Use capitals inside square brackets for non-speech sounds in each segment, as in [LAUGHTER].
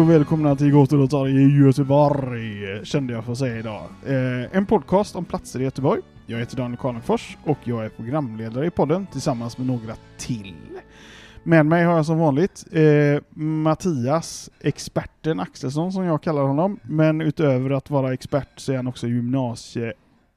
och välkomna till Gator i Göteborg, kände jag för att säga idag. Eh, en podcast om platser i Göteborg. Jag heter Daniel Karlenfors och jag är programledare i podden tillsammans med några till. Med mig har jag som vanligt eh, Mattias, experten Axelsson som jag kallar honom. Men utöver att vara expert så är han också gymnasie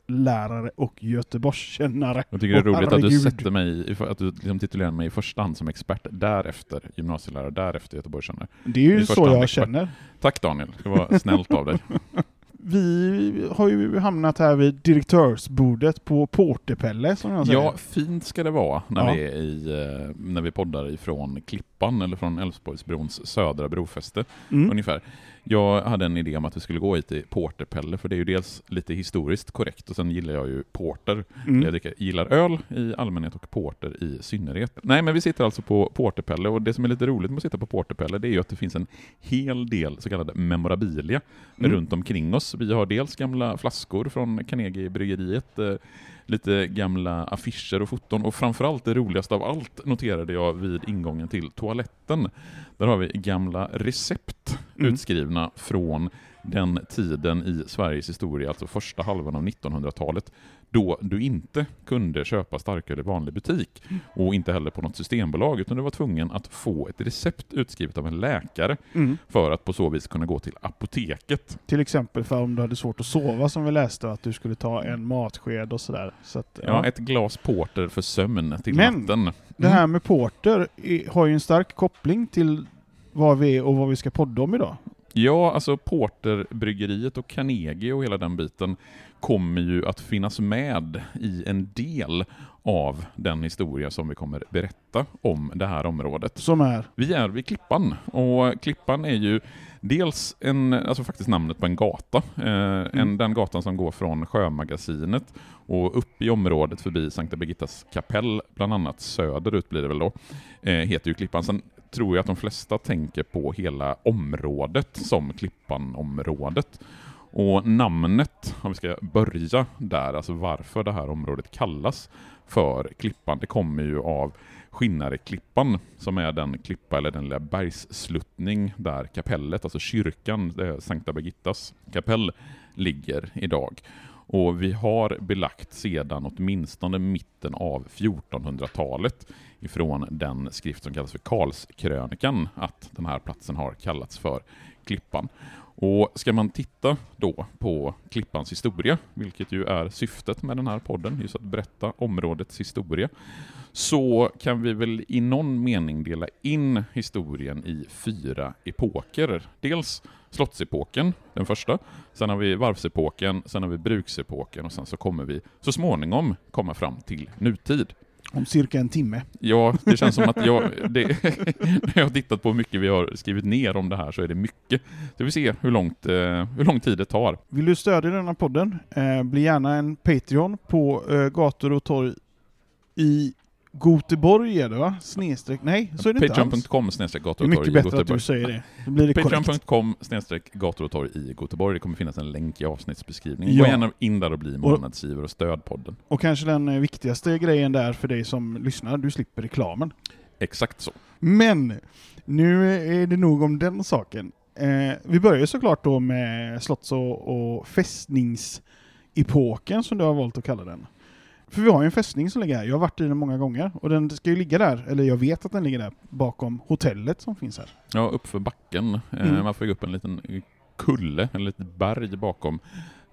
gymnasielärare och Göteborgskännare. Jag tycker det är roligt att du sätter mig, att du liksom titulerar mig i första hand som expert, därefter gymnasielärare, därefter Göteborgskännare. Det är ju i så jag expert. känner. Tack Daniel, det var snällt av dig. [LAUGHS] Vi har ju hamnat här vid direktörsbordet på Portepelle som jag säger. Ja, fint ska det vara när, Ja. vi, är i, eh, när vi poddar ifrån Klippan, eller från Älvsborgsbrons södra brofäste, Mm. ungefär. Jag hade en idé om att vi skulle gå hit till Porterpelle, för det är ju dels lite historiskt korrekt, och sen gillar jag ju porter. Mm. Jag dricker, gillar öl i allmänhet och porter i synnerhet. Nej, men vi sitter alltså på Porterpelle och det som är lite roligt med att sitta på Porterpelle det är ju att det finns en hel del så kallade memorabilia Mm. runt omkring oss. Vi har dels gamla flaskor från Carnegie-bryggeriet, eh, lite gamla affischer och foton och framförallt det roligaste av allt noterade jag vid ingången till toaletten. Där har vi gamla recept Mm. utskrivna från den tiden i Sveriges historia, alltså första halvan av 1900-talet, då du inte kunde köpa starköl i vanlig butik och inte heller på något systembolag, utan du var tvungen att få ett recept utskrivet av en läkare Mm. för att på så vis kunna gå till apoteket. Till exempel för om du hade svårt att sova som vi läste, att du skulle ta en matsked och sådär. Så att, ja. Ja, ett glas porter för sömn till Men, natten. Det här med porter har ju en stark koppling till vad vi är och vad vi ska podda om idag. Ja, alltså Porterbryggeriet och Carnegie och hela den biten kommer ju att finnas med i en del av den historia som vi kommer berätta om det här området. Som är, Vi är vid Klippan, och Klippan är ju dels en, alltså faktiskt namnet på en gata. Eh, en, den gatan som går från Sjömagasinet och upp i området förbi Sankta Birgittas kapell, bland annat söderut blir det väl då, eh, heter ju Klippan. Sen tror jag att de flesta tänker på hela området som Klippan-området. Och namnet, om vi ska börja där, alltså varför det här området kallas för Klippan, det kommer ju av Skinnareklippan, som är den klippa eller den lilla bergssluttning där kapellet, alltså kyrkan, eh, Sankta Birgittas kapell, ligger idag. Och vi har belagt sedan åtminstone mitten av 1400-talet ifrån den skrift som kallas för Karlskrönikan att den här platsen har kallats för Klippan. Och ska man titta då på Klippans historia, vilket ju är syftet med den här podden, just att berätta områdets historia, så kan vi väl i någon mening dela in historien i fyra epoker. Dels slottsepoken, den första, sen har vi varvsepoken, sen har vi bruksepoken och sen så kommer vi så småningom komma fram till nutid. om cirka en timme. Ja, det känns som att jag, [LAUGHS] det, [LAUGHS] när jag har tittat på hur mycket vi har skrivit ner om det här så är det mycket. Så vi ser hur, långt, eh, hur lång tid det tar. Vill du stödja denna podden? Eh, bli gärna en Patreon på eh, gator och torg i Det va? Snedstreck, nej så är det inte alls. Snedstreck gator och torg mycket bättre att du säger det. Då blir det. Patreon.com snedstreck gator och torg i Göteborg. Det kommer finnas en länk i avsnittsbeskrivningen. Ja. Gå gärna in där och bli månadsgivare och stöd podden. Och kanske den eh, viktigaste grejen där för dig som lyssnar, du slipper reklamen. Exakt så. Men, nu är det nog om den saken. Eh, vi börjar såklart då med slotts och, och fästningsepoken som du har valt att kalla den. För vi har ju en fästning som ligger här, jag har varit i den många gånger, och den ska ju ligga där, eller jag vet att den ligger där, bakom hotellet som finns här. Ja, uppför backen. Eh, Mm. Man får gå upp en liten kulle, en litet berg bakom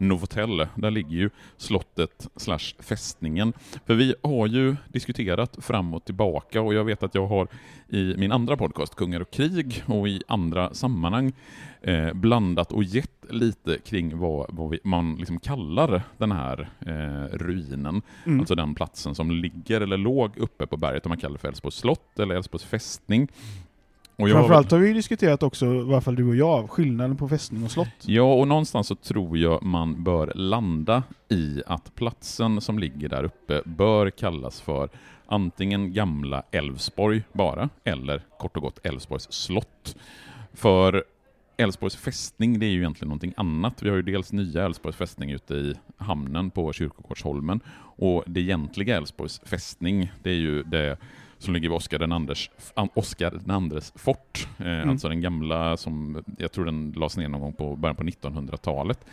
Novotel. Där ligger ju slottet slash fästningen. För vi har ju diskuterat fram och tillbaka och jag vet att jag har i min andra podcast, Kungar och krig, och i andra sammanhang eh, blandat och gett lite kring vad, vad vi, man liksom kallar den här eh, ruinen. Mm. Alltså den platsen som ligger eller låg uppe på berget, om man kallar det för Älvsborgs slott eller Älvsborgs fästning. Och jag Framförallt har vi diskuterat också, i varje fall du och jag, skillnaden på fästning och slott. Ja, och någonstans så tror jag man bör landa i att platsen som ligger där uppe bör kallas för antingen gamla Älvsborg bara, eller kort och gott Älvsborgs slott. För Älvsborgs fästning, det är ju egentligen någonting annat. Vi har ju dels nya Älvsborgs fästning ute i hamnen på Kyrkogårdsholmen, och det egentliga Älvsborgs fästning, det är ju det som ligger vid Oscar den, Anders, an- Oscar den andres fort, eh, alltså den gamla som, jag tror den lades ner någon gång på början på 1900-talet.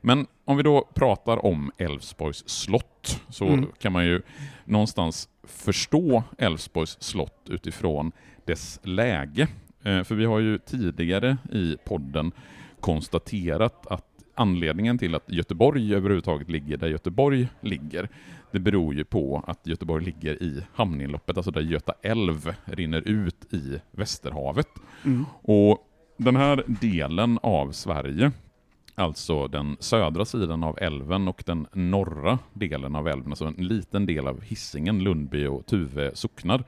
Men om vi då pratar om Älvsborgs slott, så Mm. kan man ju någonstans förstå Älvsborgs slott utifrån dess läge. Eh, För vi har ju tidigare i podden konstaterat att anledningen till att Göteborg överhuvudtaget ligger där Göteborg ligger, det beror ju på att Göteborg ligger i hamninloppet, alltså där Göta älv rinner ut i Västerhavet. Mm. Och den här delen av Sverige, alltså den södra sidan av älven och den norra delen av älven, alltså en liten del av Hisingen, Lundby och Tuve socknar,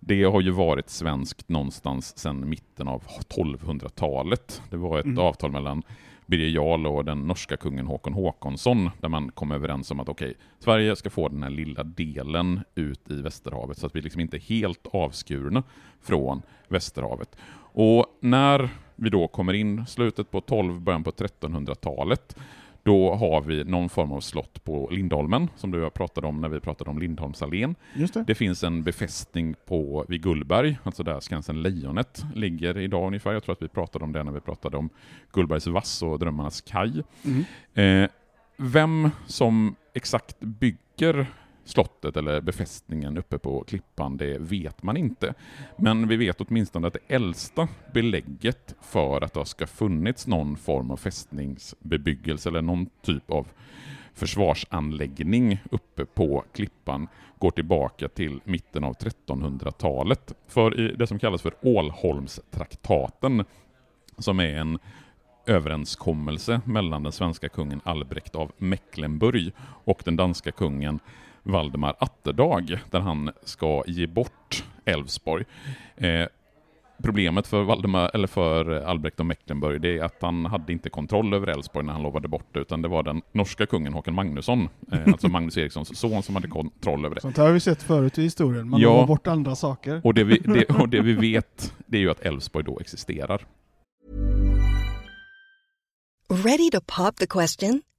det har ju varit svenskt någonstans sedan mitten av 1200-talet. Det var ett Mm. avtal mellan Birger Jarl och den norska kungen Håkon Håkonsson, där man kom överens om att okej, Sverige ska få den här lilla delen ut i Västerhavet, så att vi liksom inte är helt avskurna från Västerhavet. Och när vi då kommer in slutet på 12, början på 1300-talet, då har vi någon form av slott på Lindholmen, som du pratade om när vi pratade om Lindholmsallén. Just det. Det finns en befästning på, vid Gullberg, alltså där Skansen Lejonet ligger idag ungefär. Jag tror att vi pratade om det när vi pratade om Gullbergs vass och Drömmarnas kaj. Mm. Eh, vem som exakt bygger slottet eller befästningen uppe på klippan, det vet man inte. Men vi vet åtminstone att det äldsta belägget för att det ska funnits någon form av fästningsbebyggelse eller någon typ av försvarsanläggning uppe på klippan går tillbaka till mitten av 1300-talet. För i det som kallas för Ålholmstraktaten, som är en överenskommelse mellan den svenska kungen Albrekt av Mecklenburg och den danska kungen Valdemar Atterdag, där han ska ge bort Älvsborg. Eh, Problemet för, Valdemar, eller för Albrecht av Mecklenburg det är att han hade inte kontroll över Älvsborg när han lovade bort det, utan det var den norska kungen Håkan Magnusson, eh, alltså Magnus Erikssons son, som hade kontroll över det. Sånt här har vi sett förut i historien. Man Ja. lovar bort andra saker. Och det, vi, det, [LAUGHS] och det vi vet, det är ju att Älvsborg då existerar. Ready to pop the question?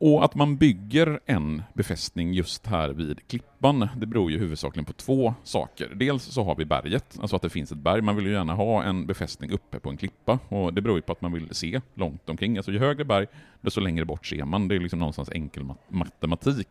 Och att man bygger en befästning just här vid klippan, det beror ju huvudsakligen på två saker. Dels så har vi berget, alltså att det finns ett berg. Man vill ju gärna ha en befästning uppe på en klippa, och det beror ju på att man vill se långt omkring. Alltså ju högre berg, desto längre bort ser man. Det är liksom någonstans enkel mat- matematik.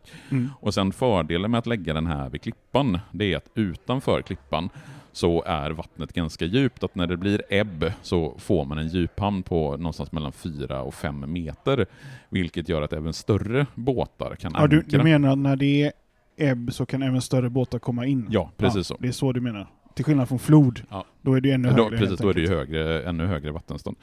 Och sen fördelen med att lägga den här vid klippan, det är att utanför klippan så är vattnet ganska djupt, att när det blir ebb så får man en djuphamn på någonstans mellan 4 och 5 meter, vilket gör att även större båtar kan Ja, du, ankra. du menar att när det är ebb så kan även större båtar komma in? Ja, precis så. Det är så du menar? Till skillnad från flod, Ja. då är det ännu Då, högre precis, helt då är det ju högre, ännu högre vattenstånd.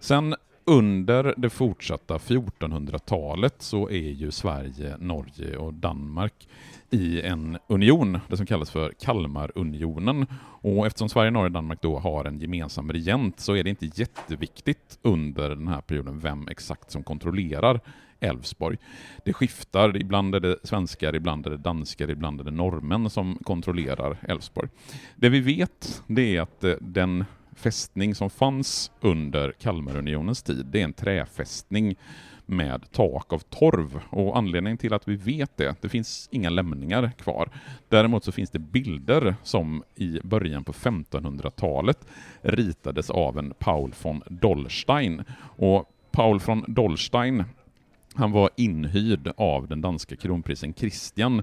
Sen under det fortsatta 1400-talet så är ju Sverige, Norge och Danmark i en union, det som kallas för Kalmarunionen. Och eftersom Sverige, Norge och Danmark då har en gemensam regent så är det inte jätteviktigt under den här perioden vem exakt som kontrollerar Älvsborg. Det skiftar, ibland är det svenskar, ibland är det danskar, ibland är det norrmän som kontrollerar Älvsborg. Det vi vet, det är att eh, den fästning som fanns under Kalmarunionens tid, det är en träfästning med tak av torv. Och anledningen till att vi vet det, det finns inga lämningar kvar. Däremot så finns det bilder som i början på 1500-talet ritades av en Paul von Dollstein. Och Paul von Dollstein, han var inhyrd av den danska kronprinsen Christian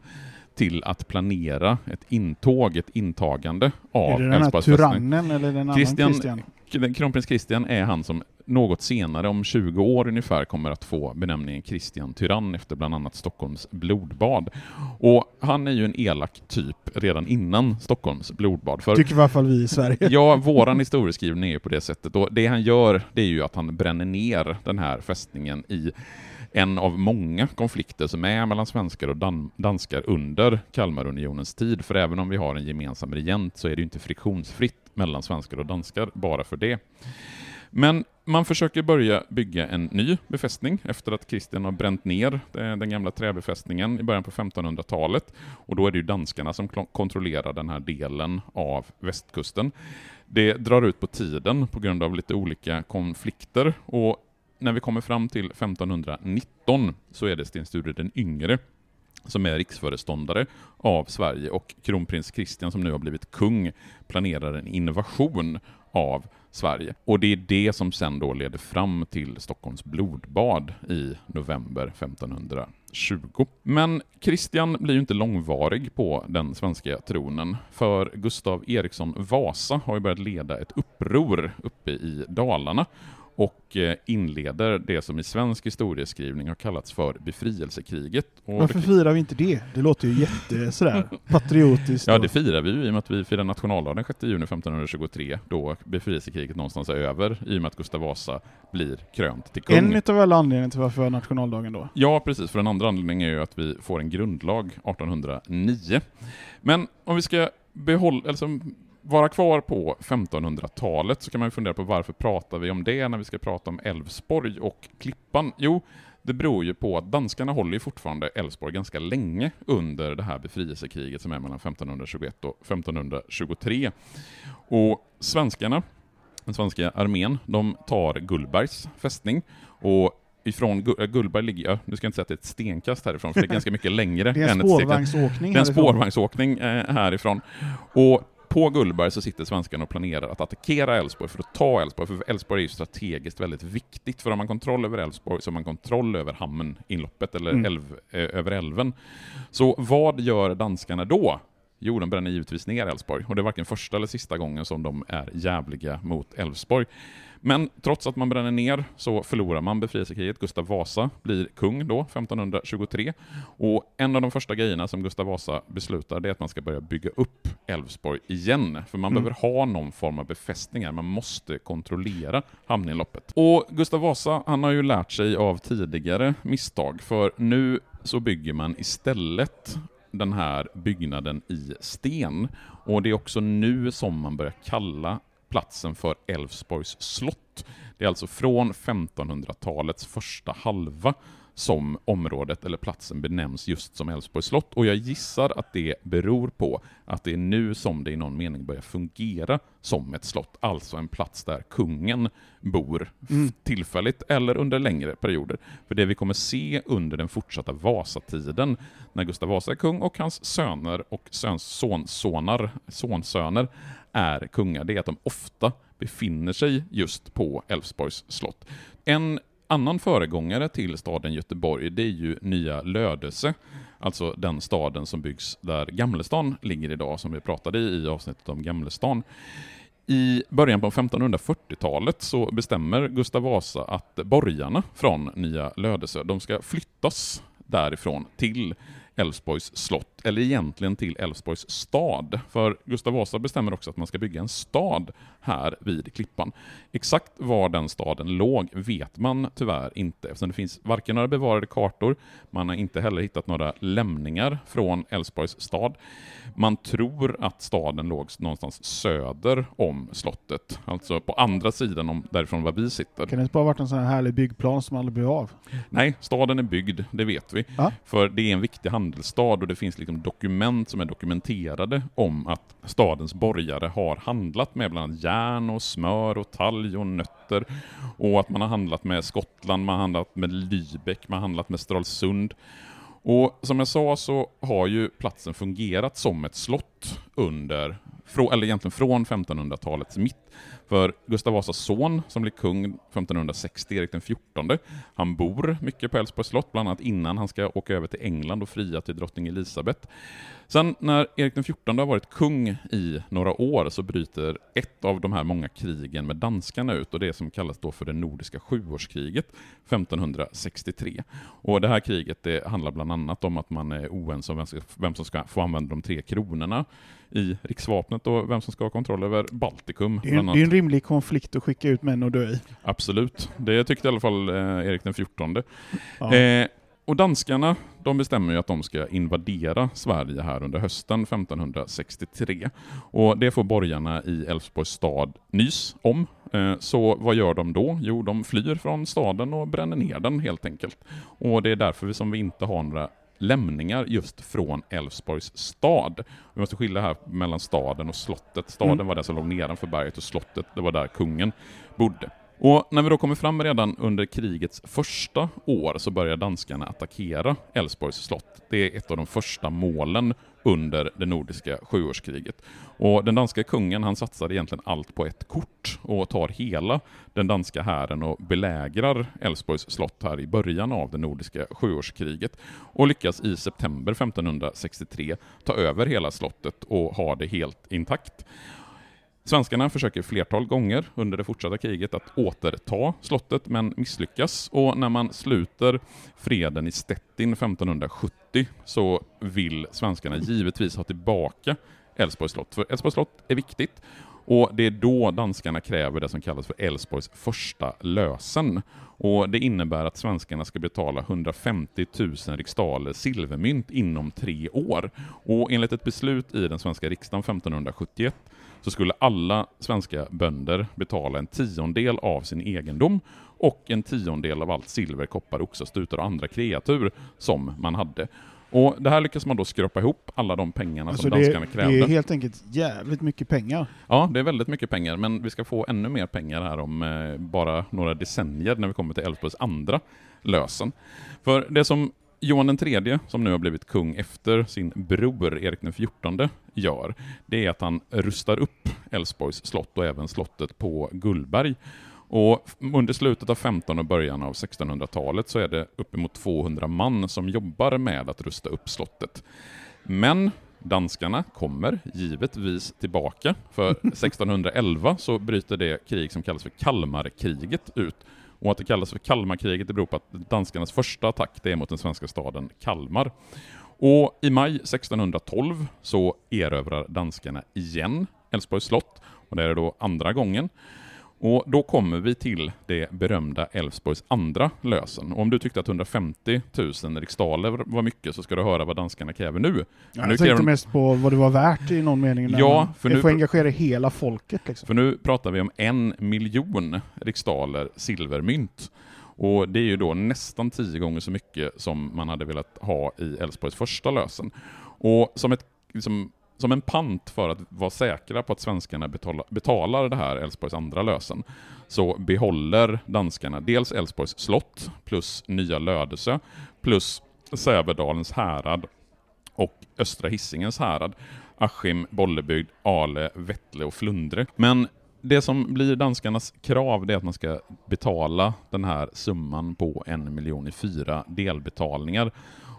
till att planera ett intåg, ett intagande av Är det den här tyrannen eller den annan Christian, Christian? Kronprins Christian är han som något senare, om 20 år ungefär, kommer att få benämningen Christian Tyrann efter bland annat Stockholms blodbad. Och han är ju en elak typ redan innan Stockholms blodbad. För Tycker i alla fall vi i Sverige. [LAUGHS] Ja, våran historieskrivning är ju på det sättet. Och det han gör, det är ju att han bränner ner den här fästningen i en av många konflikter som är mellan svenskar och dan danskar under Kalmarunionens tid. För även om vi har en gemensam regent så är det ju inte friktionsfritt mellan svenskar och danskar bara för det. Men man försöker börja bygga en ny befästning efter att Kristian har bränt ner eh, den gamla träbefästningen i början på 1500-talet. Och då är det ju danskarna som kontrollerar den här delen av västkusten. Det drar ut på tiden på grund av lite olika konflikter och när vi kommer fram till 1519 så är det Sten Sture den yngre som är riksföreståndare av Sverige och kronprins Kristian som nu har blivit kung planerar en invasion av Sverige. Och det är det som sen då leder fram till Stockholms blodbad i november 1520. Men Kristian blir ju inte långvarig på den svenska tronen, för Gustav Eriksson Vasa har ju börjat leda ett uppror uppe i Dalarna och eh, inleder det som i svensk historieskrivning har kallats för befrielsekriget. Och Varför firar vi inte det? Det låter ju jätte [LAUGHS] sådär patriotiskt. Ja, det firar vi ju i och med att vi firar nationaldagen den 6 juni 1523, då befrielsekriget någonstans är över, i och med att Gustav Vasa blir krönt till kung. En utav alla anledningar till varför nationaldagen då. Ja, precis. För den andra anledningen är ju att vi får en grundlag 1809. Men om vi ska behålla, alltså, vara kvar på 1500-talet så kan man ju fundera på varför pratar vi om det när vi ska prata om Älvsborg och Klippan? Jo, det beror ju på att danskarna håller ju fortfarande Älvsborg ganska länge under det här befrielsekriget som är mellan 1521 och 1523. Och svenskarna, den svenska armén, de tar Gullbergs fästning och ifrån äh, Gullberg ligger, ja, nu ska jag inte säga att det är ett stenkast härifrån, för det är ganska mycket längre [LAUGHS] Det är en spårvagnsåkning Det är en spårvagnsåkning eh, härifrån. Och på Gullberg så sitter svenskarna och planerar att attackera Älvsborg för att ta Älvsborg, för Älvsborg är ju strategiskt väldigt viktigt, för har man kontroll över Älvsborg så har man kontroll över hamninloppet, eller Mm. älv, eh, över älven. Så vad gör danskarna då? Jo, de bränner givetvis ner Älvsborg, och det är varken första eller sista gången som de är jävliga mot Älvsborg. Men trots att man bränner ner så förlorar man befrielsekriget. Gustav Vasa blir kung då, 1523. Och en av de första grejerna som Gustav Vasa beslutar det är att man ska börja bygga upp Älvsborg igen. För man Mm. behöver ha någon form av befästningar, man måste kontrollera hamninloppet. Och Gustav Vasa, han har ju lärt sig av tidigare misstag, för nu så bygger man istället den här byggnaden i sten. Och det är också nu som man börjar kalla platsen för Älvsborgs slott. Det är alltså från 1500-talets första halva som området eller platsen benämns just som Älvsborgs slott. Och jag gissar att det beror på att det är nu som det i någon mening börjar fungera som ett slott, alltså en plats där kungen bor Mm. tillfälligt eller under längre perioder. För det vi kommer se under den fortsatta Vasatiden, när Gustav Vasa är kung och hans söner och söns sonsonar, sonsöner är kungar, det är att de ofta befinner sig just på Älvsborgs slott. En annan föregångare till staden Göteborg, det är ju Nya Lödöse, alltså den staden som byggs där Gamlestan ligger idag, som vi pratade i i avsnittet om Gamlestan. I början på 1540-talet så bestämmer Gustav Vasa att borgarna från Nya Lödöse, de ska flyttas därifrån till Älvsborgs slott eller egentligen till Älvsborgs stad. För Gustav Vasa bestämmer också att man ska bygga en stad här vid Klippan. Exakt var den staden låg vet man tyvärr inte eftersom det finns varken några bevarade kartor, man har inte heller hittat några lämningar från Älvsborgs stad. Man tror att staden låg någonstans söder om slottet, alltså på andra sidan om därifrån var vi sitter. Kan det inte bara varit en sån här härlig byggplan som aldrig blev av? Nej, staden är byggd, det vet vi. Ja. För det är en viktig handelsstad och det finns liksom dokument som är dokumenterade om att stadens borgare har handlat med bland annat järn och smör och talg och nötter. Och att man har handlat med Skottland, man har handlat med Lübeck, man har handlat med Stralsund. Och som jag sa så har ju platsen fungerat som ett slott under, eller egentligen från 1500-talets mitt. För Gustav Vasas son, som blev kung 1560, Erik den XIV, han bor mycket på Älvsborgs slott, bland annat innan han ska åka över till England och fria till drottning Elisabeth. Sen när Erik den XIV har varit kung i några år så bryter ett av de här många krigen med danskarna ut och det som kallas då för det nordiska sjuårskriget 1563. Och det här kriget det handlar bland annat om att man är oense om vem, som ska få använda de tre kronorna i riksvapnet och vem som ska ha kontroll över Baltikum. Det är, en, det är en rimlig konflikt att skicka ut män och dö i. Absolut, det tyckte i alla fall eh, Erik den XIV. Ja. Eh, och danskarna, de bestämmer ju att de ska invadera Sverige här under hösten 1563. Och det får borgarna i Älvsborgs stad nys om. Eh, så vad gör de då? Jo, de flyr från staden och bränner ner den helt enkelt. Och det är därför som vi inte har några lämningar just från Älvsborgs stad. Vi måste skilja här mellan staden och slottet. Staden Mm. var det som låg nedanför berget och slottet, det var där kungen bodde. Och när vi då kommer fram redan under krigets första år så börjar danskarna attackera Älvsborgs slott. Det är ett av de första målen under det nordiska sjuårskriget. Och den danska kungen han satsar egentligen allt på ett kort och tar hela den danska hären och belägrar Älvsborgs slott här i början av det nordiska sjuårskriget och lyckas i september 1563 ta över hela slottet och ha det helt intakt. Svenskarna försöker flertal gånger under det fortsatta kriget att återta slottet, men misslyckas. Och när man sluter freden i Stettin 1570 så vill svenskarna givetvis ha tillbaka Älvsborgs slott. För Älvsborgs slott är viktigt. Och det är då danskarna kräver det som kallas för Älvsborgs första lösen. Och det innebär att svenskarna ska betala 150 000 riksdaler silvermynt inom tre år. Och enligt ett beslut i den svenska riksdagen 1571 så skulle alla svenska bönder betala en tiondel av sin egendom och en tiondel av allt silver, koppar, oxar, stutar och andra kreatur som man hade. Och det här lyckas man då skrapa ihop alla de pengarna Alltså som danskarna krävde. det är helt enkelt jävligt mycket pengar. Ja, det är väldigt mycket pengar, men vi ska få ännu mer pengar här om eh, bara några decennier när vi kommer till Älvsborgs andra lösen. För det som Johan den tredje, som nu har blivit kung efter sin bror Erik den fjortonde, gör, det är att han rustar upp Älvsborgs slott och även slottet på Gullberg. Och under slutet av 1500 och början av 1600-talet så är det uppemot 200 man som jobbar med att rusta upp slottet. Men danskarna kommer givetvis tillbaka, för [LAUGHS] 1611 så bryter det krig som kallas för Kalmarkriget ut. Och att det kallas för Kalmarkriget det beror på att danskarnas första attack det är mot den svenska staden Kalmar. Och i maj 1612 så erövrar danskarna igen Älvsborgs slott, och det är då andra gången. Och då kommer vi till det berömda Älvsborgs andra lösen. Och om du tyckte att 150 000 riksdaler var mycket så ska du höra vad danskarna kräver nu. Ja, nu jag tänkte de- mest på vad det var värt i någon mening. Ja, för nu- får engagera hela folket liksom. För nu pratar vi om en miljon riksdaler silvermynt. Och det är ju då nästan tio gånger så mycket som man hade velat ha i Älvsborgs första lösen. Och som, ett, liksom, som en pant för att vara säkra på att svenskarna betala, betalar det här Älvsborgs andra lösen, så behåller danskarna dels Älvsborgs slott, plus Nya Lödöse, plus Sävedalens härad och Östra Hisingens härad, Askim, Bollebygd, Ale, Vettle och Flundre. Men det som blir danskarnas krav är att man ska betala den här summan på en miljon i fyra delbetalningar.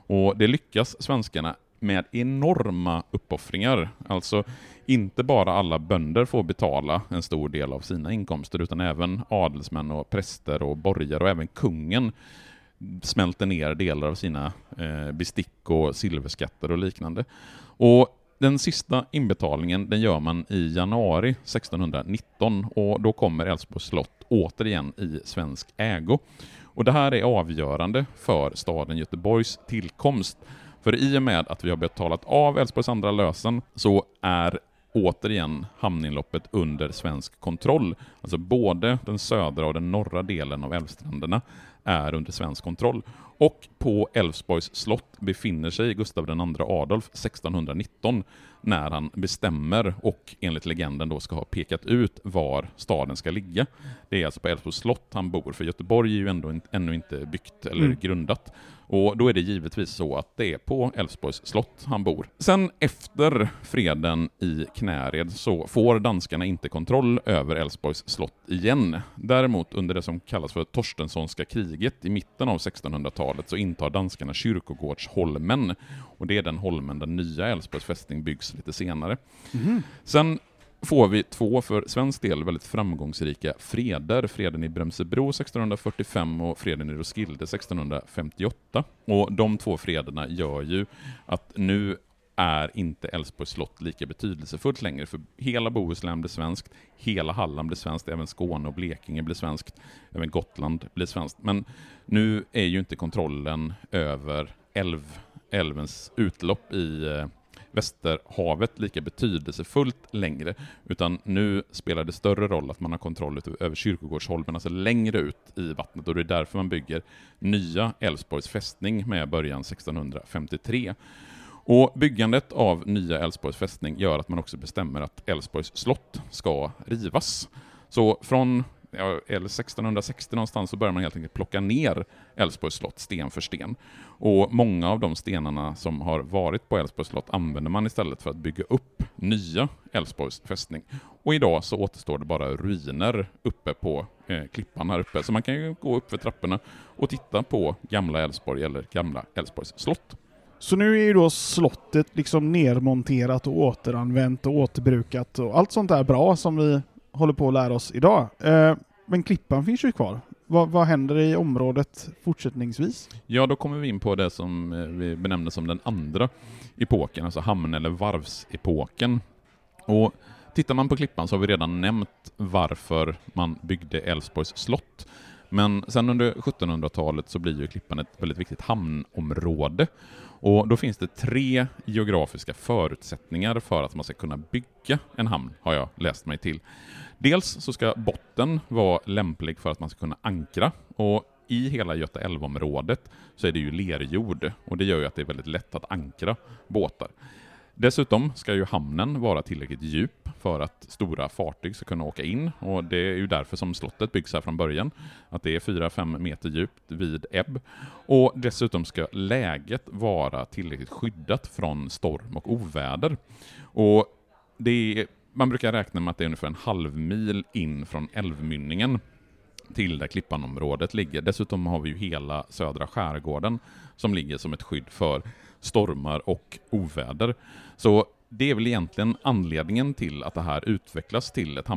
Och det lyckas svenskarna med enorma uppoffringar. Alltså inte bara alla bönder får betala en stor del av sina inkomster utan även adelsmän och präster och borgare och även kungen smälter ner delar av sina eh, bestick och silverskatter och liknande. Och den sista inbetalningen den gör man i januari 1619 och då kommer Älvsborgs slott återigen i svensk ägo. Och det här är avgörande för staden Göteborgs tillkomst. För i och med att vi har betalat av Älvsborgs andra lösen så är återigen hamninloppet under svensk kontroll. Alltså både den södra och den norra delen av älvstränderna är under svensk kontroll. Och på Älvsborgs slott befinner sig Gustav II Adolf 1619 när han bestämmer och enligt legenden då ska ha pekat ut var staden ska ligga. Det är alltså på Älvsborgs slott han bor, för Göteborg är ju ändå ännu inte byggt eller mm. grundat. Och då är det givetvis så att det är på Älvsborgs slott han bor. Sen efter freden i Knäred så får danskarna inte kontroll över Älvsborgs slott igen. Däremot under det som kallas för Torstenssonska kriget i mitten av 1600-talet så intar danskarna Kyrkogårdsholmen. Och det är den holmen där nya Älvsborgs fästning byggs lite senare. Mm. Sen får vi två för svensk del väldigt framgångsrika freder. Freden i Bremsebro 1645 och freden i Roskilde 1658. Och de två frederna gör ju att nu är inte Älvsborgs slott lika betydelsefullt längre, för hela Bohuslän blir svenskt, hela Halland blir svenskt, även Skåne och Blekinge blir svenskt, även Gotland blir svenskt. Men nu är ju inte kontrollen över älv, älvens utlopp i eh, Västerhavet lika betydelsefullt längre, utan nu spelar det större roll att man har kontroll över Kyrkogårdsholmen, alltså längre ut i vattnet, och det är därför man bygger nya Älvsborgs fästning med början 1653. Och byggandet av nya Älvsborgs fästning gör att man också bestämmer att Älvsborgs slott ska rivas. Så från ja, 1660 någonstans så börjar man helt enkelt plocka ner Älvsborgs slott sten för sten. Och många av de stenarna som har varit på Älvsborgs slott använder man istället för att bygga upp nya Älvsborgs fästning. Och idag så återstår det bara ruiner uppe på eh, klippan här uppe, så man kan ju gå upp för trapporna och titta på gamla Älvsborg eller gamla Älvsborgs slott. Så nu är ju då slottet liksom nermonterat och återanvänt och återbrukat och allt sånt där bra som vi håller på att lära oss idag. Eh, men Klippan finns ju kvar. Vad, vad händer i området fortsättningsvis? Ja, då kommer vi in på det som eh, vi benämner som den andra epoken, alltså hamn eller varvsepoken. Och tittar man på Klippan så har vi redan nämnt varför man byggde Älvsborgs slott. Men sen under 1700-talet så blir ju Klippan ett väldigt viktigt hamnområde. Och då finns det tre geografiska förutsättningar för att man ska kunna bygga en hamn, har jag läst mig till. Dels så ska botten vara lämplig för att man ska kunna ankra, och i hela Göta älvområdet så är det ju lerjord, och det gör ju att det är väldigt lätt att ankra båtar. Dessutom ska ju hamnen vara tillräckligt djup för att stora fartyg ska kunna åka in och det är ju därför som slottet byggs här från början. Att det är 4-5 meter djupt vid ebb. Och dessutom ska läget vara tillräckligt skyddat från storm och oväder. Och det är, man brukar räkna med att det är ungefär en halv mil in från älvmynningen till där Klippanområdet ligger. Dessutom har vi ju hela södra skärgården som ligger som ett skydd för stormar och oväder. Så det är väl egentligen anledningen till att det här utvecklas till ett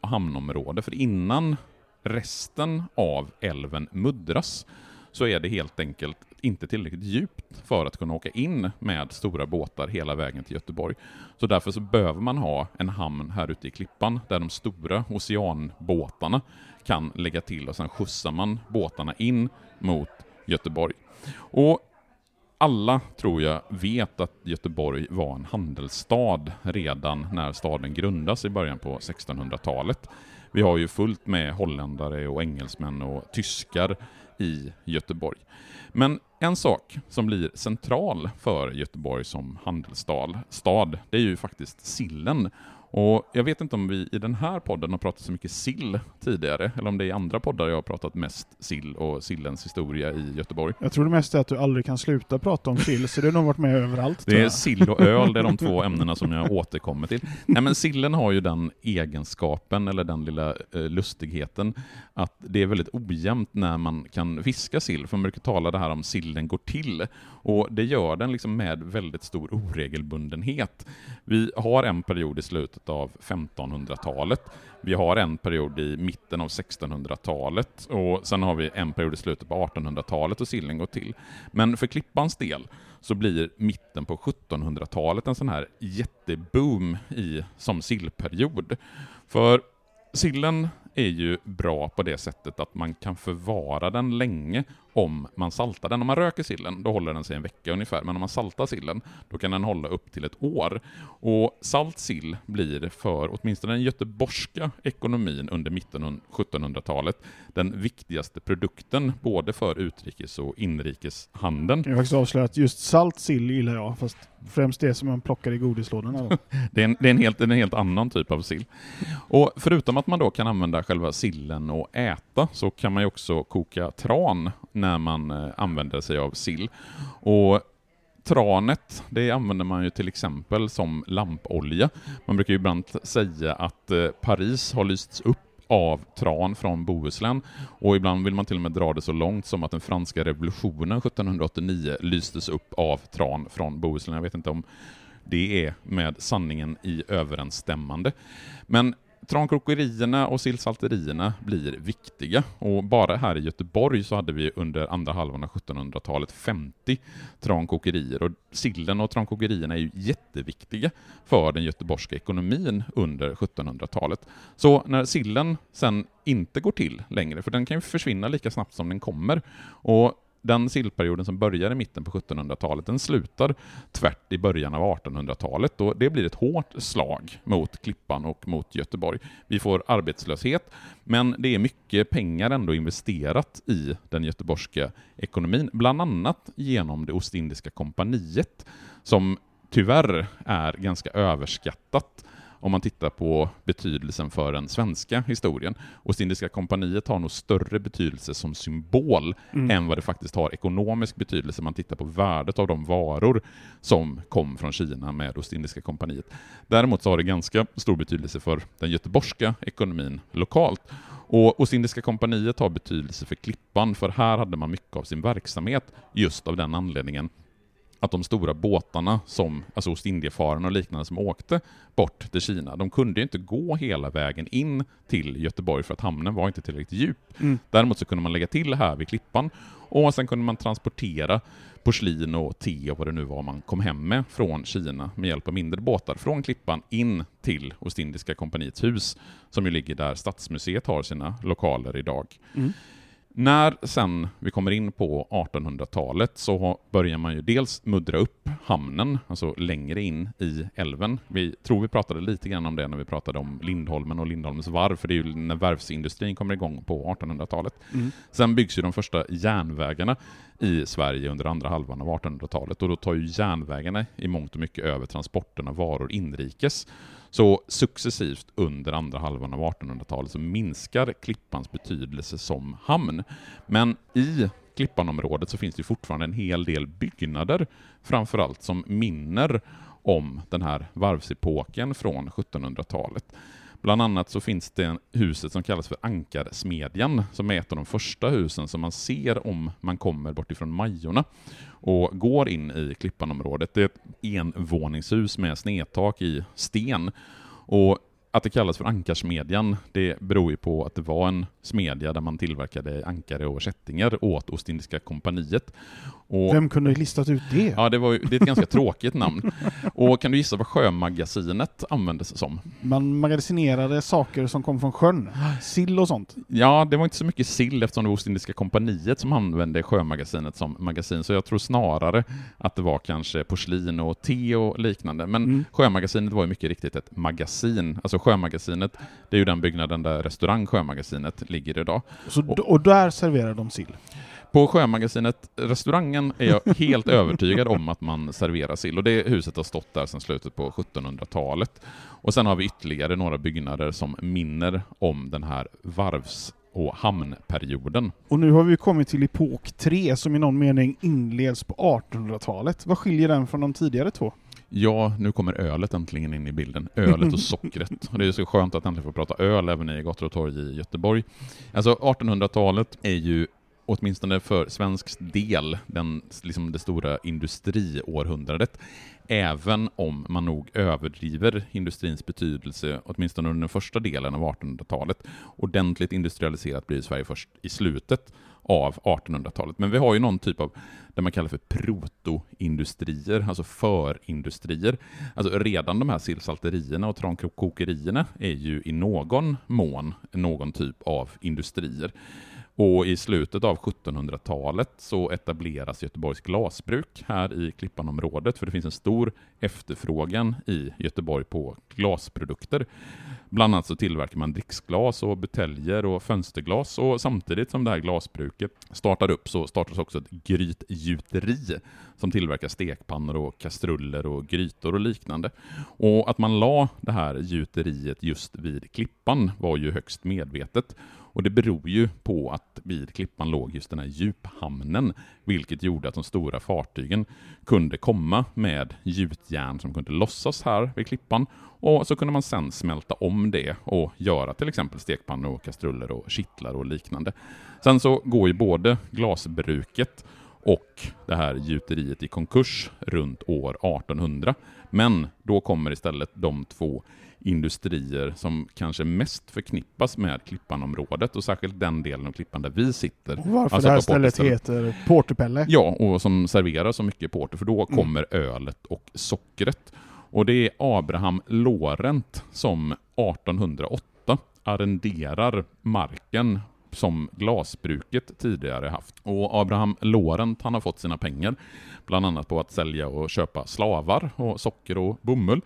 hamnområde, för innan resten av älven muddras så är det helt enkelt inte tillräckligt djupt för att kunna åka in med stora båtar hela vägen till Göteborg. Så därför så behöver man ha en hamn här ute i Klippan där de stora oceanbåtarna kan lägga till och sen skjutsar man båtarna in mot Göteborg. Och alla, tror jag, vet att Göteborg var en handelsstad redan när staden grundas i början på 1600-talet. Vi har ju fullt med holländare och engelsmän och tyskar i Göteborg. Men en sak som blir central för Göteborg som handelsstad, stad, det är ju faktiskt sillen. Och Jag vet inte om vi i den här podden har pratat så mycket sill tidigare, eller om det är i andra poddar jag har pratat mest sill och sillens historia i Göteborg. Jag tror det mest är att du aldrig kan sluta prata om sill, så det har nog varit med överallt. Det är sill och öl, det är de [LAUGHS] två ämnena som jag återkommer till. Nej men sillen har ju den egenskapen, eller den lilla eh, lustigheten, att det är väldigt ojämnt när man kan fiska sill, för man brukar tala det här om sill sillen går till. Och det gör den liksom med väldigt stor oregelbundenhet. Vi har en period i slutet av 1500-talet, vi har en period i mitten av 1600-talet och sen har vi en period i slutet på 1800-talet och sillen går till. Men för Klippans del så blir mitten på 1700-talet en sån här jätteboom i, som sillperiod. För sillen är ju bra på det sättet att man kan förvara den länge om man saltar den. Om man röker sillen, då håller den sig en vecka ungefär, men om man saltar sillen, då kan den hålla upp till ett år. Och salt sill blir för åtminstone den göteborgska ekonomin under mitten av 1700-talet den viktigaste produkten, både för utrikes och inrikeshandeln. Jag har faktiskt avslöjat att just salt sill gillar jag, fast främst det som man plockar i godislådorna. [LAUGHS] Det är, en, det, är en helt, en helt annan typ av sill. Och förutom att man då kan använda själva sillen och äta, så kan man ju också koka tran när man eh, använder sig av sill. Och Tranet, det använder man ju till exempel som lampolja. Man brukar ju ibland säga att eh, Paris har lysts upp av tran från Bohuslän och ibland vill man till och med dra det så långt som att den franska revolutionen 1789 lystes upp av tran från Bohuslän. Jag vet inte om det är med sanningen i överensstämmande. Men trankokerierna och sillsalterierna blir viktiga och bara här i Göteborg så hade vi under andra halvan av 1700-talet 50 trankokerier och sillen och trankokerierna är ju jätteviktiga för den göteborgska ekonomin under 1700-talet. Så när sillen sen inte går till längre, för den kan ju försvinna lika snabbt som den kommer, och den sillperioden som börjar i mitten på 1700-talet, den slutar tvärt i början av 1800-talet och det blir ett hårt slag mot Klippan och mot Göteborg. Vi får arbetslöshet, men det är mycket pengar ändå investerat i den göteborgska ekonomin, bland annat genom det Ostindiska kompaniet, som tyvärr är ganska överskattat om man tittar på betydelsen för den svenska historien. Ostindiska kompaniet har nog större betydelse som symbol än vad det faktiskt har ekonomisk betydelse om man tittar på värdet av de varor som kom från Kina med Ostindiska kompaniet. Däremot så har det ganska stor betydelse för den göteborgska ekonomin lokalt. Och Ostindiska kompaniet har betydelse för Klippan, för här hade man mycket av sin verksamhet just av den anledningen att de stora båtarna, som alltså Ostindiefararna och liknande som åkte bort till Kina, de kunde ju inte gå hela vägen in till Göteborg för att hamnen var inte tillräckligt djup. Däremot så kunde man lägga till här vid Klippan och sen kunde man transportera porslin och te och vad det nu var man kom hem med från Kina med hjälp av mindre båtar från Klippan in till Ostindiska kompaniets hus, som ju ligger där Stadsmuseet har sina lokaler idag. När sen vi kommer in på 1800-talet så börjar man ju dels muddra upp hamnen, alltså längre in i älven. Vi tror vi pratade lite grann om det när vi pratade om Lindholmen och Lindholmens varv, för det är ju när varvsindustrin kommer igång på 1800-talet. Sen byggs ju de första järnvägarna i Sverige under andra halvan av 1800-talet och då tar ju järnvägarna i mångt och mycket över transporten av varor inrikes. Så successivt under andra halvan av 1800-talet så minskar Klippans betydelse som hamn. Men i Klippanområdet så finns det fortfarande en hel del byggnader, framförallt som minner om den här varvsepoken från 1700-talet. Bland annat så finns det huset som kallas för Ankarsmedjan, som är ett av de första husen som man ser om man kommer bort ifrån Majorna och går in i Klippanområdet. Det är ett envåningshus med snedtak i sten. Och att det kallas för Ankarsmedjan, det beror ju på att det var en smedja där man tillverkade ankare och kättingar åt Ostindiska kompaniet. Och Vem kunde listat ut det? Ja, det, var ju, det är ett ganska tråkigt namn. Och kan du gissa vad Sjömagasinet användes som? Man magasinerade saker som kom från sjön. Sill och sånt. Ja, det var inte så mycket sill eftersom det var Ostindiska kompaniet som använde Sjömagasinet som magasin, så jag tror snarare att det var kanske porslin och te och liknande. Men Sjömagasinet var ju mycket riktigt ett magasin. Alltså Sjömagasinet, det är ju den byggnaden där restaurang Sjömagasinet ligger idag. Så, och där serverar de sill. På Sjömagasinet, restaurangen, är jag [LAUGHS] helt övertygad om att man serverar sill, och det huset har stått där sedan slutet på 1700-talet. Och sen har vi ytterligare några byggnader som minner om den här varvs och hamnperioden. Och nu har vi kommit till epok 3 som i någon mening inleds på 1800-talet. Vad skiljer den från de tidigare två? Ja, nu kommer ölet äntligen in i bilden. Ölet och [LAUGHS] sockret. Och det är så skönt att äntligen få prata öl även i gator och torg i Göteborg. Alltså 1800-talet är ju åtminstone för svensk del, den, liksom det stora industriårhundradet, även om man nog överdriver industrins betydelse, åtminstone under den första delen av 1800-talet. Ordentligt industrialiserat blir Sverige först i slutet av 1800-talet. Men vi har ju någon typ av det man kallar för protoindustrier, alltså förindustrier. Alltså redan de här sillsalterierna och trankokerierna är ju i någon mån någon typ av industrier. Och i slutet av 1700-talet så etableras Göteborgs glasbruk här i Klippanområdet, för det finns en stor efterfrågan i Göteborg på glasprodukter. Bland annat så tillverkar man dricksglas och buteljer och fönsterglas och samtidigt som det här glasbruket startar upp så startas också ett grytgjuteri som tillverkar stekpannor och kastruller och grytor och liknande. Och att man la det här gjuteriet just vid Klippan var ju högst medvetet och det beror ju på att vid Klippan låg just den här djuphamnen, vilket gjorde att de stora fartygen kunde komma med gjutjärn som kunde lossas här vid Klippan och så kunde man sen smälta om det och göra till exempel stekpannor, och kastruller och kittlar och liknande. Sen så går ju både glasbruket och det här gjuteriet i konkurs runt år 1800. Men då kommer istället de två industrier som kanske mest förknippas med Klippanområdet och särskilt den delen av Klippan där vi sitter. Och varför Alltså det här stället heter Porterpelle? Ja, och som serverar så mycket porter, för då Mm. kommer ölet och sockret. Och det är Abraham Lorent som 1808 arrenderar marken som glasbruket tidigare haft. Och Abraham Lorent han har fått sina pengar bland annat på att sälja och köpa slavar och socker och bomull,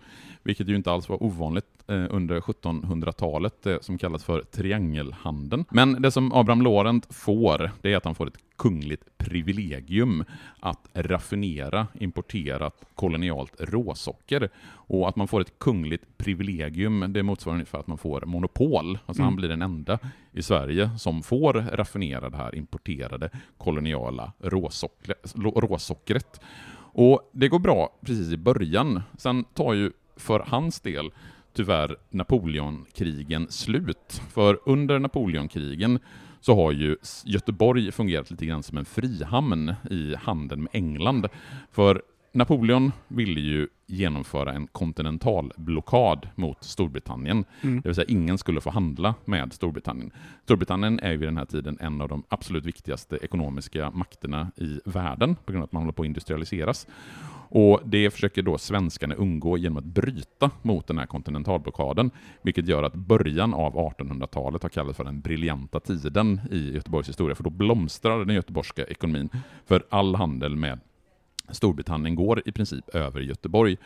vilket ju inte alls var ovanligt eh, under 1700-talet, det som kallas för triangelhandeln. Men det som Abraham Lorent får, det är att han får ett kungligt privilegium att raffinera importerat kolonialt råsocker. Och att man får ett kungligt privilegium, det motsvarar ungefär att man får monopol. Alltså han blir den enda i Sverige som får raffinera det här importerade koloniala råsockre, råsockret. Och det går bra precis i början. Sen tar ju för hans del tyvärr Napoleonkrigen slut. För under Napoleonkrigen så har ju Göteborg fungerat lite grann som en frihamn i handeln med England. För Napoleon ville ju genomföra en kontinentalblockad mot Storbritannien. Det vill säga ingen skulle få handla med Storbritannien. Storbritannien är ju vid den här tiden en av de absolut viktigaste ekonomiska makterna i världen på grund av att man håller på att industrialiseras. Och det försöker då svenskarna undgå genom att bryta mot den här kontinentalblockaden, vilket gör att början av 1800-talet har kallats för den briljanta tiden i Göteborgs historia, för då blomstrar den göteborgska ekonomin, för all handel med Storbritannien går i princip över Göteborg.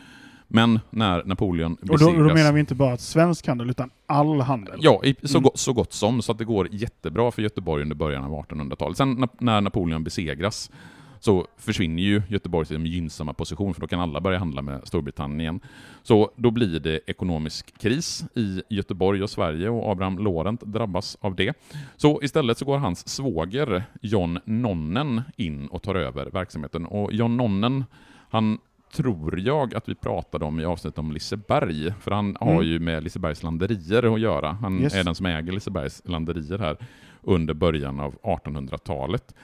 Men när Napoleon Och då, besegras... då menar vi inte bara att svensk handel, utan all handel. Ja, i, så, Mm. gott, så gott som, så att det går jättebra för Göteborg under början av 1800-talet. Sen när Napoleon besegras så försvinner ju Göteborgs liksom, gynnsamma position, för då kan alla börja handla med Storbritannien. Så då blir det ekonomisk kris i Göteborg och Sverige och Abraham Lorent drabbas av det. Så istället så går hans svåger John Nonnen in och tar över verksamheten. Och John Nonnen, han tror jag att vi pratade om i avsnittet om Liseberg, för han har Mm. ju med Lisebergs landerier att göra. Han Yes. är den som äger Lisebergs landerier här under början av 1800-talet.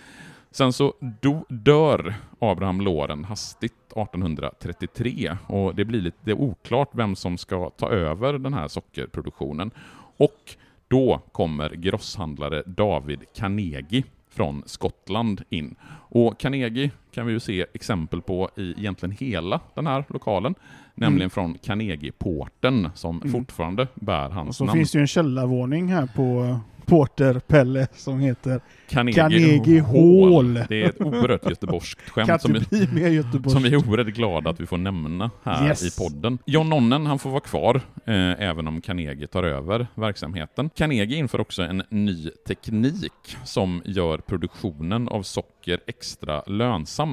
Sen så do, dör Abraham Loren hastigt 1833 och det blir lite oklart vem som ska ta över den här sockerproduktionen. Och då kommer grosshandlare David Carnegie från Skottland in. Och Carnegie kan vi ju se exempel på i egentligen hela den här lokalen, nämligen från Carnegie-porten som Mm. fortfarande bär Och hans så namn. finns det ju en källarvåning här på eh, Porterpelle som heter Carnegie, Carnegie Hall. Hall. Det är ett oerhört göteborgskt [LAUGHS] skämt som, Göteborg. som vi är oerhört glada att vi får nämna här Yes. i podden. John Nonnen, han får vara kvar, eh, även om Carnegie tar över verksamheten. Carnegie inför också en ny teknik som gör produktionen av socker extra lönsam.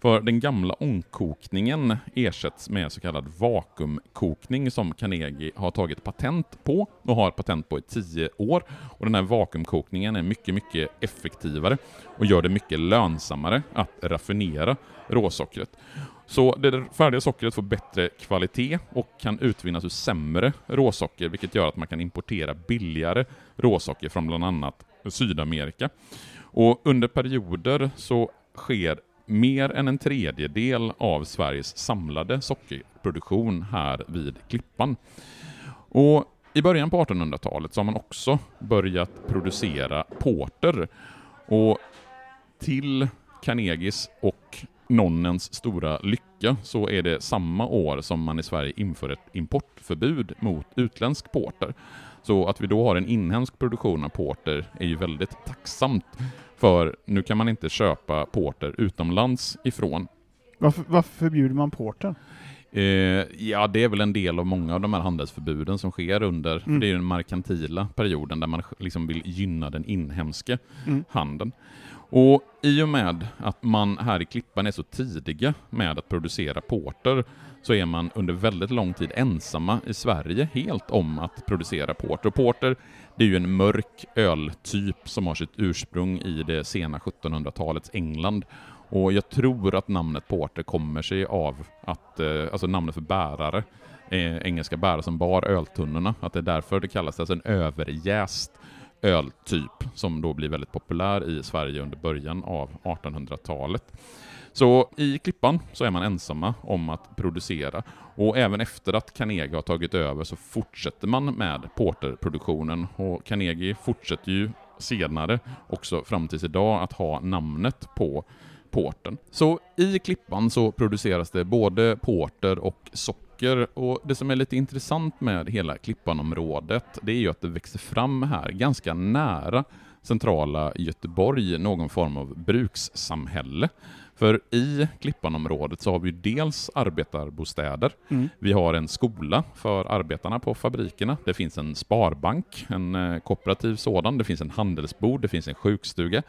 För den gamla ångkokningen ersätts med så kallad vakuumkokning som Carnegie har tagit patent på och har patent på i tio år. Och den här vakuumkokningen är mycket, mycket effektivare och gör det mycket lönsammare att raffinera råsockret. Så det färdiga sockret får bättre kvalitet och kan utvinnas ur sämre råsocker, vilket gör att man kan importera billigare råsocker från bland annat Sydamerika. Och under perioder så sker mer än en tredjedel av Sveriges samlade sockerproduktion här vid Klippan. Och i början på 1800-talet så har man också börjat producera porter. Och till Carnegies och nonnens stora lycka så är det samma år som man i Sverige inför ett importförbud mot utländsk porter. Så att vi då har en inhemsk produktion av porter är ju väldigt tacksamt, för nu kan man inte köpa porter utomlands ifrån. Varför, varför förbjuder man porten? Eh, ja, det är väl en del av många av de här handelsförbuden som sker under, Mm. det är den merkantila perioden där man liksom vill gynna den inhemska Mm. handeln. Och i och med att man här i Klippan är så tidiga med att producera porter så är man under väldigt lång tid ensamma i Sverige helt om att producera porter. Och porter, det är ju en mörk öltyp som har sitt ursprung i det sena 1700-talets England. Och jag tror att namnet porter kommer sig av att, eh, alltså namnet för bärare, eh, engelska bärare som bar öltunnorna, att det är därför det kallas alltså en överjäst öltyp som då blir väldigt populär i Sverige under början av 1800-talet. Så i Klippan så är man ensamma om att producera och även efter att Carnegie har tagit över så fortsätter man med porterproduktionen och Carnegie fortsätter ju senare också fram tills idag att ha namnet på porten. Så i Klippan så produceras det både porter och socker och det som är lite intressant med hela Klippanområdet det är ju att det växer fram här ganska nära centrala Göteborg någon form av brukssamhälle. För i Klippanområdet så har vi dels arbetarbostäder, Mm. vi har en skola för arbetarna på fabrikerna, det finns en sparbank, en eh, kooperativ sådan, det finns en handelsbod, det finns en sjukstuga,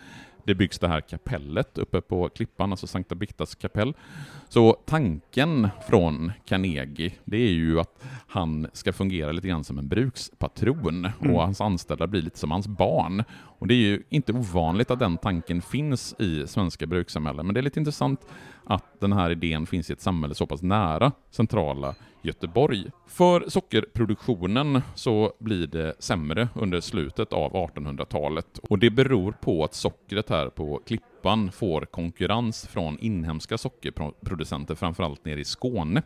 det byggs det här kapellet uppe på Klippan, alltså Sankta Birgittas kapell. Så tanken från Carnegie, det är ju att han ska fungera lite grann som en brukspatron Mm. och hans anställda blir lite som hans barn. Och det är ju inte ovanligt att den tanken finns i svenska brukssamhällen, men det är lite intressant att den här idén finns i ett samhälle så pass nära centrala Göteborg. För sockerproduktionen så blir det sämre under slutet av 1800-talet och det beror på att sockret här på Klippan får konkurrens från inhemska sockerproducenter, framförallt nere i Skåne.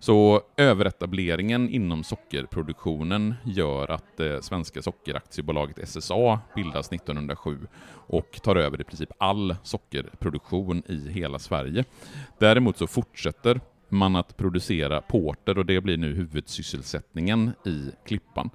Så överetableringen inom sockerproduktionen gör att det svenska sockeraktiebolaget SSA bildas 1907 och tar över i princip all sockerproduktion i hela Sverige. Däremot så fortsätter man att producera porter och det blir nu huvudsysselsättningen i Klippan.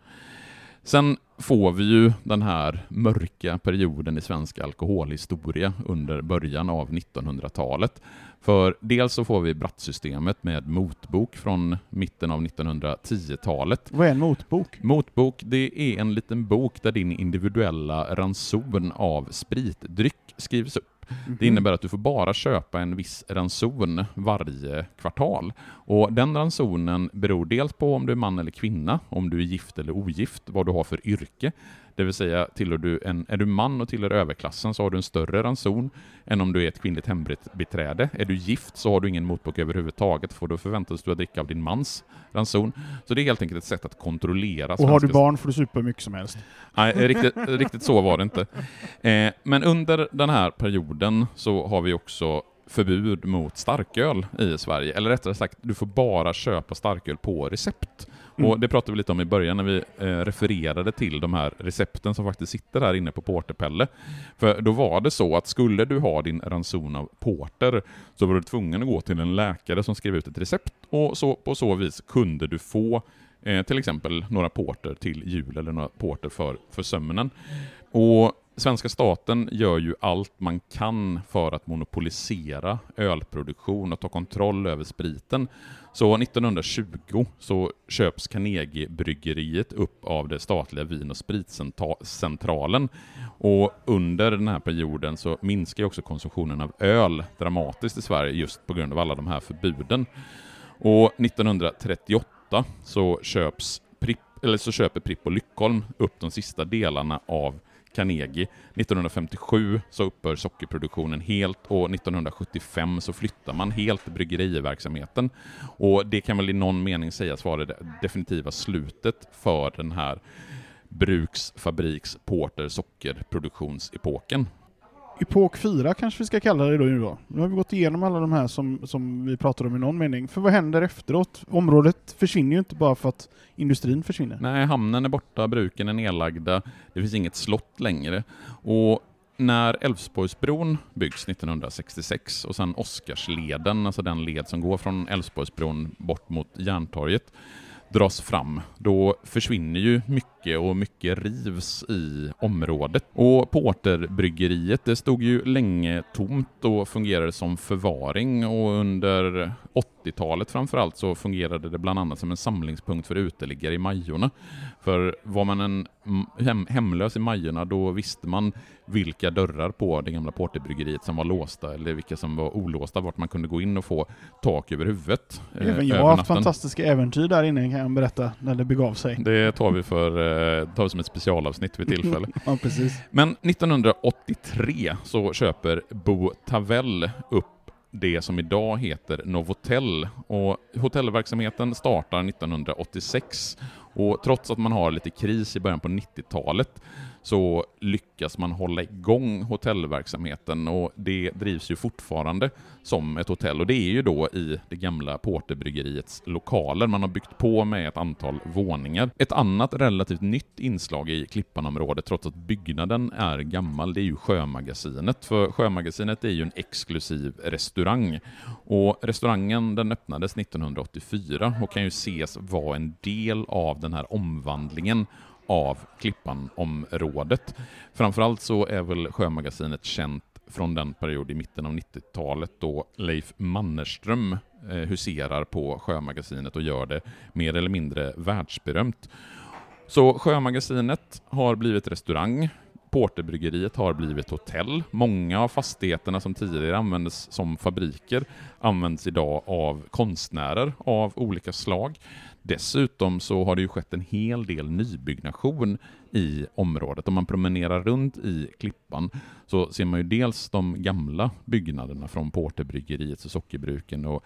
Sen får vi ju den här mörka perioden i svensk alkoholhistoria under början av 1900-talet. För dels så får vi Brattsystemet med motbok från mitten av 1910-talet. Vad är en motbok? Motbok, det är en liten bok där din individuella ranson av spritdryck skrivs upp. Det innebär att du får bara köpa en viss ranson varje kvartal. Och den ransonen beror dels på om du är man eller kvinna, om du är gift eller ogift, vad du har för yrke. Det vill säga, tillhör du en, är du man och tillhör överklassen så har du en större ranson än om du är ett kvinnligt hembiträde. Är du gift så har du ingen motbok överhuvudtaget, för då förväntas du att dricka av din mans ranson. Så det är helt enkelt ett sätt att kontrollera Och har du barn får du supa hur mycket som helst. Nej, riktigt, riktigt så var det inte. Eh, men under den här perioden så har vi också förbud mot starköl i Sverige. Eller rättare sagt, du får bara köpa starköl på recept. Mm. Och Det pratade vi lite om i början när vi eh, refererade till de här recepten som faktiskt sitter här inne på Porterpelle. För då var det så att skulle du ha din ranson av porter så var du tvungen att gå till en läkare som skrev ut ett recept och så, på så vis kunde du få eh, till exempel några porter till jul eller några porter för, för sömnen. Och svenska staten gör ju allt man kan för att monopolisera ölproduktion och ta kontroll över spriten. Så 1920 så köps Carnegie-bryggeriet upp av det statliga Vin och spritcentralen. Och under den här perioden så minskar ju också konsumtionen av öl dramatiskt i Sverige just på grund av alla de här förbuden. Och 1938 så köps Pripp, eller så köper Pripp och Lyckholm upp de sista delarna av Carnegie. 1957 så upphör sockerproduktionen helt och 1975 så flyttar man helt bryggeriverksamheten. Och det kan väl i någon mening sägas vara det definitiva slutet för den här bruks-, fabriks-, porter-, sockerproduktionsepoken epok 4 kanske vi ska kalla det då nu då. Nu har vi gått igenom alla de här som, som vi pratade om i någon mening. För vad händer efteråt? Området försvinner ju inte bara för att industrin försvinner. Nej, hamnen är borta, bruken är nedlagda, det finns inget slott längre. Och när Älvsborgsbron byggs 1966 och sen Oscarsleden, alltså den led som går från Älvsborgsbron bort mot Järntorget, dras fram, då försvinner ju mycket och mycket rivs i området. Och Porterbryggeriet, det stod ju länge tomt och fungerade som förvaring och under 80-talet framförallt så fungerade det bland annat som en samlingspunkt för uteliggare i Majorna. För var man en hem, hemlös i Majorna då visste man vilka dörrar på det gamla Porterbryggeriet som var låsta eller vilka som var olåsta, vart man kunde gå in och få tak över huvudet. Eh, Även jag har haft fantastiska äventyr där inne kan jag berätta, när det begav sig. Det tar vi, för, eh, tar vi som ett specialavsnitt vid tillfälle. [LAUGHS] ja, precis. Men 1983 så köper Bo Tavell upp det som idag heter Novotel. Och hotellverksamheten startar 1986 och trots att man har lite kris i början på 90-talet så lyckas man hålla igång hotellverksamheten och det drivs ju fortfarande som ett hotell och det är ju då i det gamla Porterbryggeriets lokaler. Man har byggt på med ett antal våningar. Ett annat relativt nytt inslag i Klippanområdet, trots att byggnaden är gammal, det är ju Sjömagasinet. För Sjömagasinet är ju en exklusiv restaurang och restaurangen den öppnades 1984 och kan ju ses vara en del av den här omvandlingen av Klippan-området. Framförallt så är väl Sjömagasinet känt från den period i mitten av 90-talet då Leif Mannerström eh, huserar på Sjömagasinet och gör det mer eller mindre världsberömt. Så Sjömagasinet har blivit restaurang, Porterbryggeriet har blivit hotell. Många av fastigheterna som tidigare användes som fabriker används idag av konstnärer av olika slag. Dessutom så har det ju skett en hel del nybyggnation i området. Om man promenerar runt i Klippan så ser man ju dels de gamla byggnaderna från Porterbryggeriet och sockerbruken och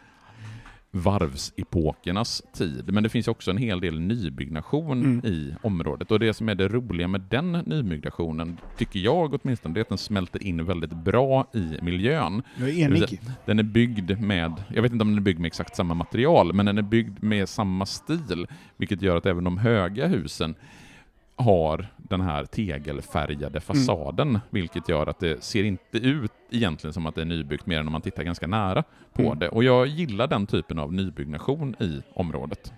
varvsepokernas tid. Men det finns också en hel del nybyggnation mm. i området. Och det som är det roliga med den nybyggnationen, tycker jag åtminstone, det är att den smälter in väldigt bra i miljön. Jag är enig. Den är byggd med, jag vet inte om den är byggd med exakt samma material, men den är byggd med samma stil, vilket gör att även de höga husen har den här tegelfärgade mm. fasaden, mm. vilket gör att det ser inte ut egentligen som att det är nybyggt mer än om man tittar ganska nära på mm. det. Och jag gillar den typen av nybyggnation i området.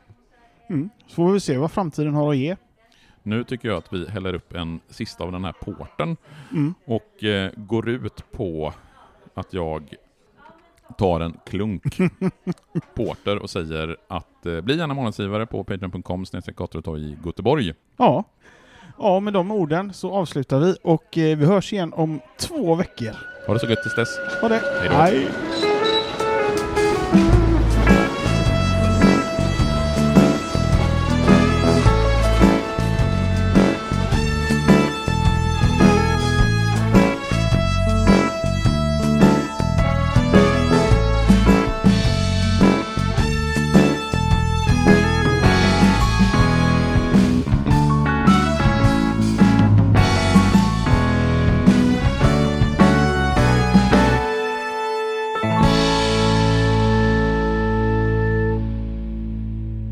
Mm. Så får vi se vad framtiden har att ge. Nu tycker jag att vi häller upp en sista av den här porten mm. och eh, går ut på att jag tar en klunk [LAUGHS] porter och säger att eh, bli gärna månadsgivare på patreon.com i Göteborg. Ja. Ja, med de orden så avslutar vi och eh, vi hörs igen om två veckor. Ha det så gött tills dess. Ha det. Hejdå. Hej.